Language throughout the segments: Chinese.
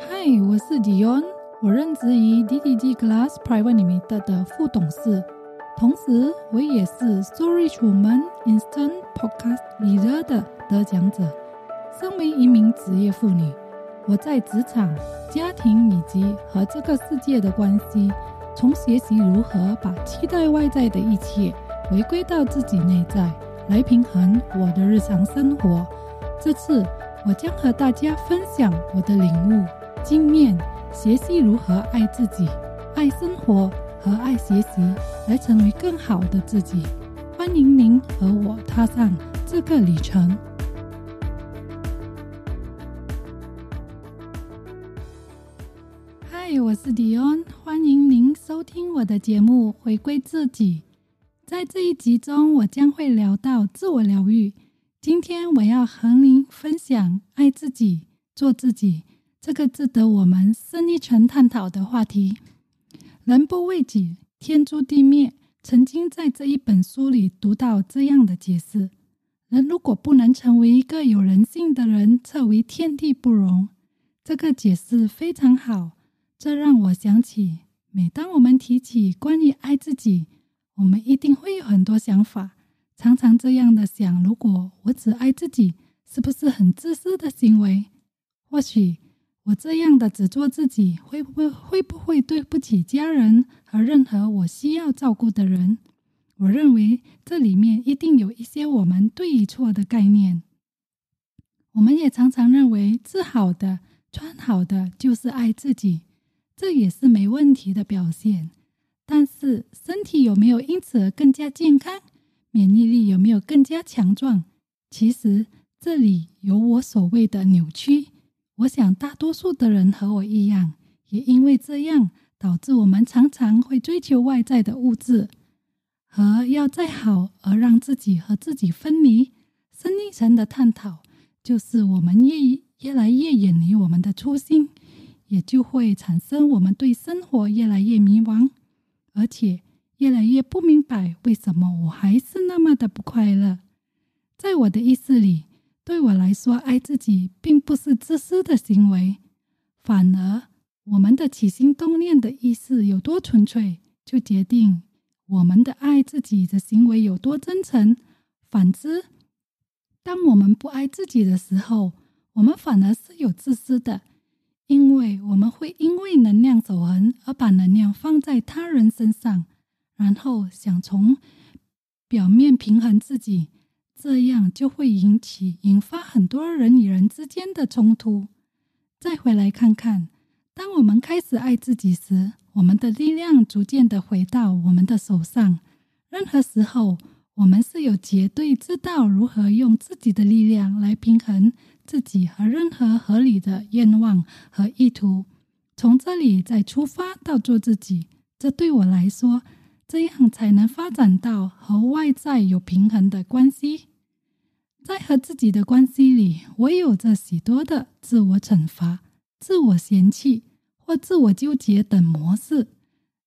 嗨，我是 Dion，我任职于 DDG Glass Private Limited 的副董事，同时我也是 Story Woman Instant Podcast Leader 的得奖者。身为一名职业妇女，我在职场、家庭以及和这个世界的关系，从学习如何把期待外在的一切回归到自己内在，来平衡我的日常生活。这次我将和大家分享我的领悟。经验，学习如何爱自己、爱生活和爱学习，来成为更好的自己。欢迎您和我踏上这个旅程。嗨，我是迪恩，欢迎您收听我的节目《回归自己》。在这一集中，我将会聊到自我疗愈。今天我要和您分享爱自己、做自己。这个值得我们深一层探讨的话题。人不为己，天诛地灭。曾经在这一本书里读到这样的解释：人如果不能成为一个有人性的人，则为天地不容。这个解释非常好，这让我想起，每当我们提起关于爱自己，我们一定会有很多想法。常常这样的想：如果我只爱自己，是不是很自私的行为？或许。我这样的只做自己，会不会会不会对不起家人和任何我需要照顾的人？我认为这里面一定有一些我们对与错的概念。我们也常常认为吃好的、穿好的就是爱自己，这也是没问题的表现。但是身体有没有因此而更加健康？免疫力有没有更加强壮？其实这里有我所谓的扭曲。我想，大多数的人和我一样，也因为这样，导致我们常常会追求外在的物质，和要再好而让自己和自己分离。深一层的探讨，就是我们越越来越远离我们的初心，也就会产生我们对生活越来越迷茫，而且越来越不明白为什么我还是那么的不快乐。在我的意识里。对我来说，爱自己并不是自私的行为，反而我们的起心动念的意识有多纯粹，就决定我们的爱自己的行为有多真诚。反之，当我们不爱自己的时候，我们反而是有自私的，因为我们会因为能量守恒而把能量放在他人身上，然后想从表面平衡自己。这样就会引起引发很多人与人之间的冲突。再回来看看，当我们开始爱自己时，我们的力量逐渐的回到我们的手上。任何时候，我们是有绝对知道如何用自己的力量来平衡自己和任何合理的愿望和意图。从这里再出发到做自己，这对我来说。这样才能发展到和外在有平衡的关系。在和自己的关系里，我有着许多的自我惩罚、自我嫌弃或自我纠结等模式，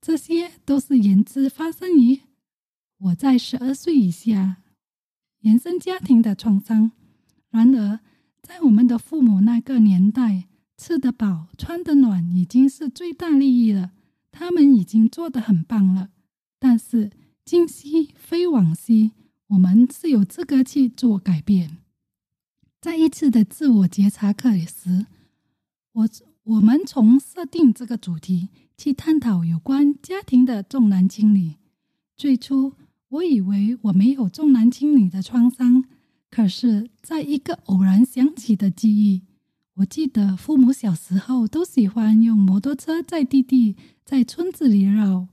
这些都是源自发生于我在十二岁以下原生家庭的创伤。然而，在我们的父母那个年代，吃得饱、穿得暖已经是最大利益了，他们已经做得很棒了。但是，今夕非往昔，我们是有资格去做改变。在一次的自我觉察课时，我我们从设定这个主题去探讨有关家庭的重男轻女。最初，我以为我没有重男轻女的创伤，可是，在一个偶然想起的记忆，我记得父母小时候都喜欢用摩托车载弟弟在村子里绕。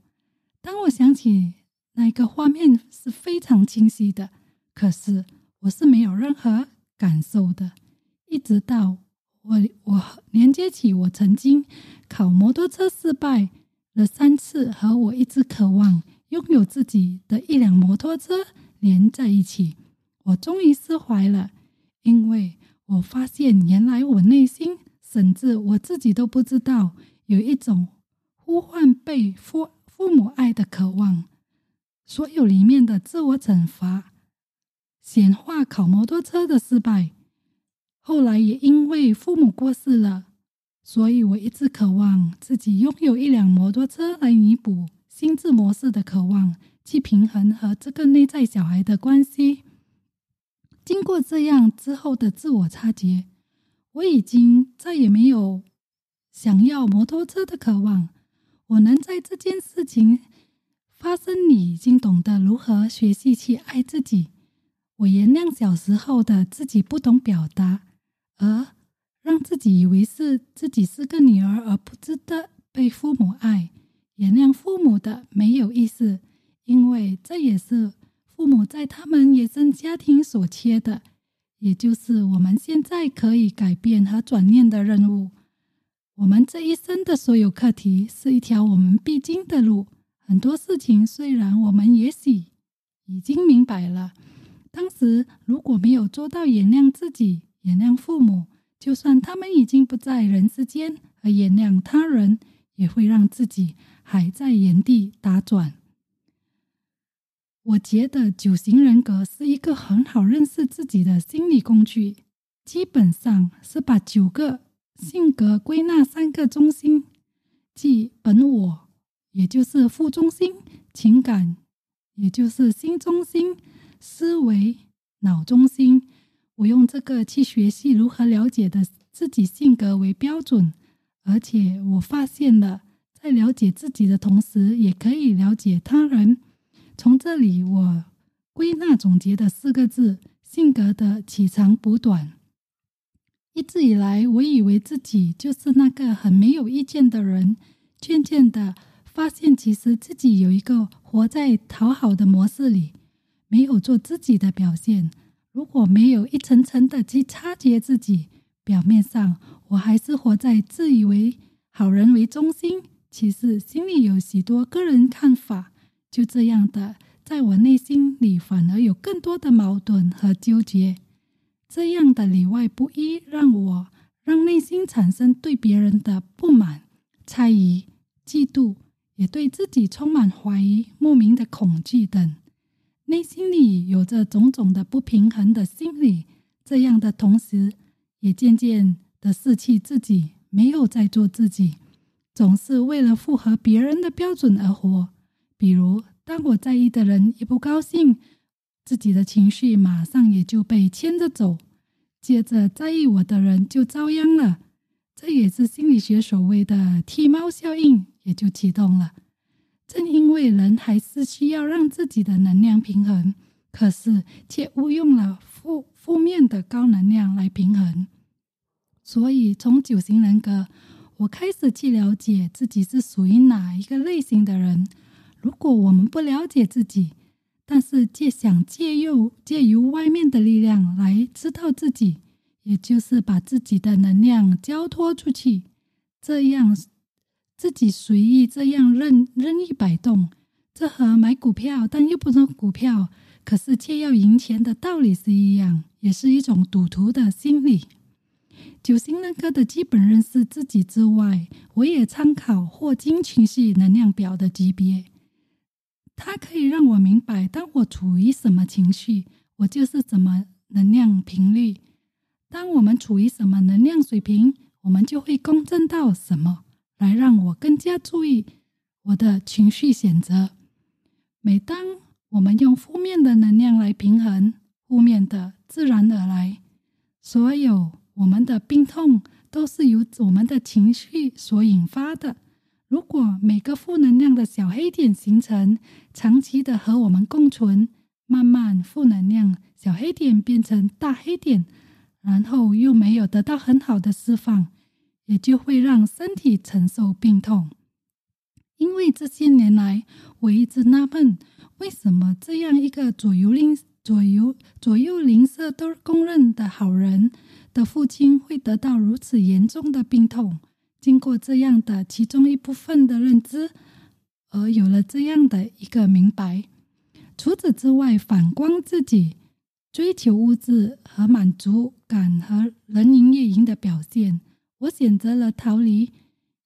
当我想起那个画面是非常清晰的，可是我是没有任何感受的。一直到我我连接起我曾经考摩托车失败了三次，和我一直渴望拥有自己的一辆摩托车连在一起，我终于释怀了，因为我发现原来我内心甚至我自己都不知道有一种呼唤被呼。父母爱的渴望，所有里面的自我惩罚，显化考摩托车的失败，后来也因为父母过世了，所以我一直渴望自己拥有一辆摩托车来弥补心智模式的渴望，去平衡和这个内在小孩的关系。经过这样之后的自我察觉，我已经再也没有想要摩托车的渴望。我能在这件事情发生你，已经懂得如何学习去爱自己。我原谅小时候的自己不懂表达，而让自己以为是自己是个女儿，而不值得被父母爱。原谅父母的没有意思，因为这也是。父母在他们原生家庭所缺的，也就是我们现在可以改变和转念的任务。我们这一生的所有课题是一条我们必经的路。很多事情虽然我们也许已经明白了，当时如果没有做到原谅自己、原谅父母，就算他们已经不在人世间，而原谅他人，也会让自己还在原地打转。我觉得九型人格是一个很好认识自己的心理工具，基本上是把九个性格归纳三个中心，即本我，也就是副中心；情感，也就是心中心；思维，脑中心。我用这个去学习如何了解的自己性格为标准，而且我发现了，在了解自己的同时，也可以了解他人。从这里，我归纳总结的四个字：性格的起长补短。一直以来，我以为自己就是那个很没有意见的人。渐渐的，发现其实自己有一个活在讨好的模式里，没有做自己的表现。如果没有一层层的去察觉自己，表面上我还是活在自以为好人为中心，其实心里有许多个人看法。就这样的，在我内心里反而有更多的矛盾和纠结。这样的里外不一，让我让内心产生对别人的不满、猜疑、嫉妒，也对自己充满怀疑、莫名的恐惧等。内心里有着种种的不平衡的心理。这样的同时，也渐渐的失去自己，没有在做自己，总是为了符合别人的标准而活。比如，当我在意的人一不高兴，自己的情绪马上也就被牵着走，接着在意我的人就遭殃了。这也是心理学所谓的“踢猫效应”也就启动了。正因为人还是需要让自己的能量平衡，可是却误用了负负面的高能量来平衡，所以从九型人格，我开始去了解自己是属于哪一个类型的人。如果我们不了解自己，但是借想借由借由外面的力量来知道自己，也就是把自己的能量交托出去，这样自己随意这样任任意摆动，这和买股票但又不能股票，可是却要赢钱的道理是一样，也是一种赌徒的心理。九型人格的基本认识自己之外，我也参考霍金情绪能量表的级别。它可以让我明白，当我处于什么情绪，我就是什么能量频率；当我们处于什么能量水平，我们就会共振到什么，来让我更加注意我的情绪选择。每当我们用负面的能量来平衡，负面的自然而来。所有我们的病痛都是由我们的情绪所引发的。如果每个负能量的小黑点形成，长期的和我们共存，慢慢负能量小黑点变成大黑点，然后又没有得到很好的释放，也就会让身体承受病痛。因为这些年来，我一直纳闷，为什么这样一个左右邻左右左右邻舍都公认的好人的父亲，会得到如此严重的病痛？经过这样的其中一部分的认知，而有了这样的一个明白。除此之外，反观自己追求物质和满足感和人云亦云的表现，我选择了逃离，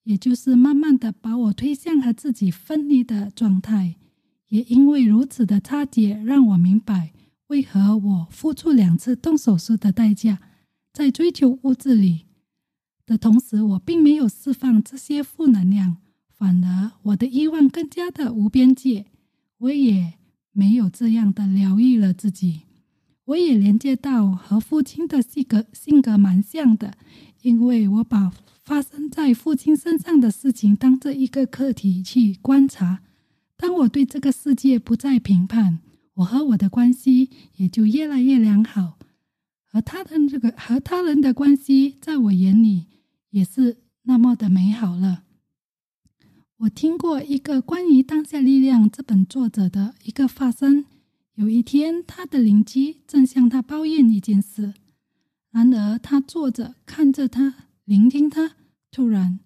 也就是慢慢的把我推向和自己分离的状态。也因为如此的差别，让我明白为何我付出两次动手术的代价，在追求物质里。的同时，我并没有释放这些负能量，反而我的欲望更加的无边界。我也没有这样的疗愈了自己。我也连接到和父亲的性格性格蛮像的，因为我把发生在父亲身上的事情当这一个课题去观察。当我对这个世界不再评判，我和我的关系也就越来越良好，和他的这个和他人的关系，在我眼里也是那么的美好了。我听过一个关于《当下力量》这本作者的一个发生。有一天，他的邻居正向他抱怨一件事，然而他坐着看着他，聆听他。突然，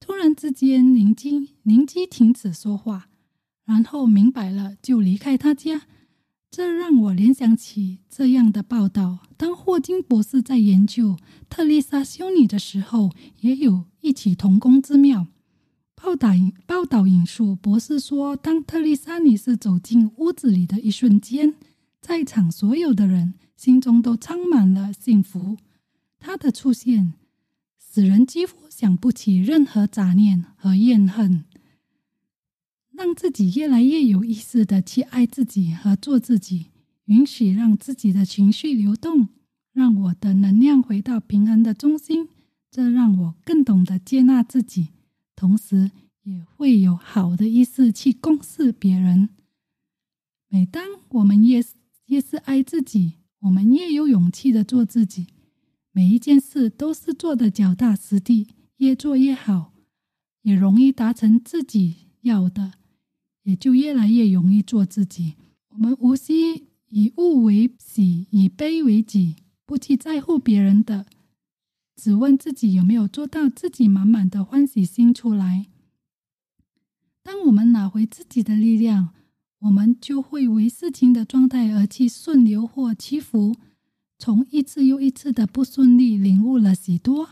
突然之间，邻居邻居停止说话，然后明白了，就离开他家。这让我联想起这样的报道：当霍金博士在研究特丽莎修女的时候，也有异曲同工之妙。报道报道引述博士说：“当特丽莎女士走进屋子里的一瞬间，在场所有的人心中都充满了幸福。她的出现使人几乎想不起任何杂念和怨恨，让自己越来越有意识的去爱自己和做自己，允许让自己的情绪流动，让我的能量回到平衡的中心。这让我更懂得接纳自己。”同时，也会有好的意识去共事别人。每当我们越越是爱自己，我们越有勇气的做自己。每一件事都是做的脚踏实地，越做越好，也容易达成自己要的，也就越来越容易做自己。我们无需以物为喜，以悲为己，不去在乎别人的。只问自己有没有做到自己满满的欢喜心出来。当我们拿回自己的力量，我们就会为事情的状态而去顺流或屈服。从一次又一次的不顺利，领悟了许多。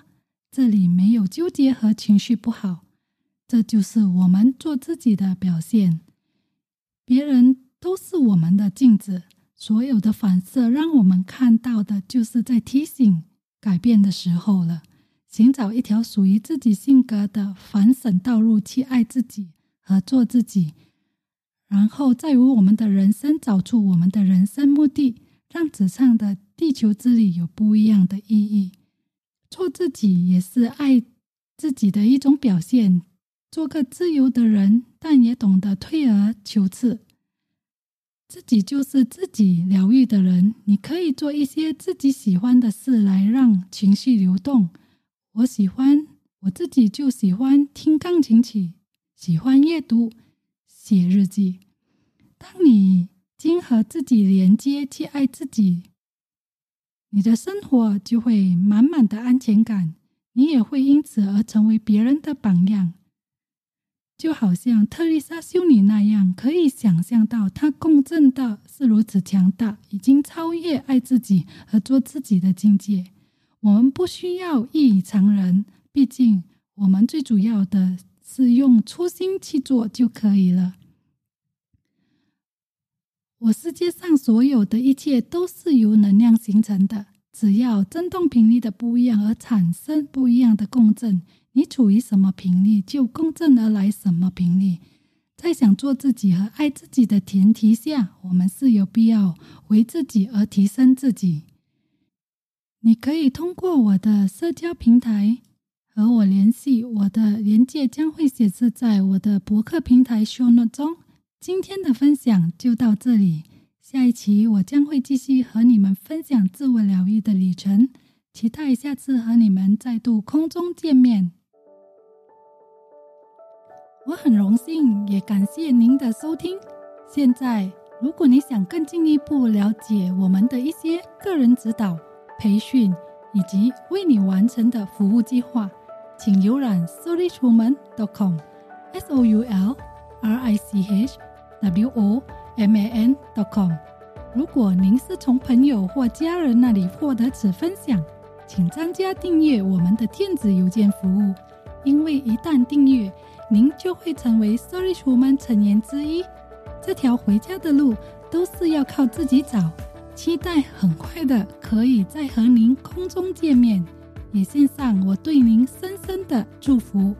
这里没有纠结和情绪不好，这就是我们做自己的表现。别人都是我们的镜子，所有的反射让我们看到的，就是在提醒。改变的时候了，寻找一条属于自己性格的反省道路，去爱自己和做自己，然后再为我们的人生找出我们的人生目的，让纸上的地球之旅有不一样的意义。做自己也是爱自己的一种表现，做个自由的人，但也懂得退而求次。自己就是自己疗愈的人，你可以做一些自己喜欢的事来让情绪流动。我喜欢我自己，就喜欢听钢琴曲，喜欢阅读、写日记。当你经和自己连接，去爱自己，你的生活就会满满的安全感，你也会因此而成为别人的榜样。就好像特丽莎修女那样，可以想象到她共振的是如此强大，已经超越爱自己和做自己的境界。我们不需要异于常人，毕竟我们最主要的是用初心去做就可以了。我世界上所有的一切都是由能量形成的，只要振动频率的不一样而产生不一样的共振。你处于什么频率，就共振而来什么频率。在想做自己和爱自己的前提下，我们是有必要为自己而提升自己。你可以通过我的社交平台和我联系，我的连接将会显示在我的博客平台 show note 中。今天的分享就到这里，下一期我将会继续和你们分享自我疗愈的旅程，期待下次和你们再度空中见面。我很荣幸，也感谢您的收听。现在，如果你想更进一步了解我们的一些个人指导、培训以及为你完成的服务计划，请浏览 soulrichwoman.com，s o u l r i c h w o m a n.com。如果您是从朋友或家人那里获得此分享，请增加订阅我们的电子邮件服务，因为一旦订阅。您就会成为 Sorry 楚门成员之一。这条回家的路都是要靠自己找。期待很快的可以再和您空中见面。也献上我对您深深的祝福。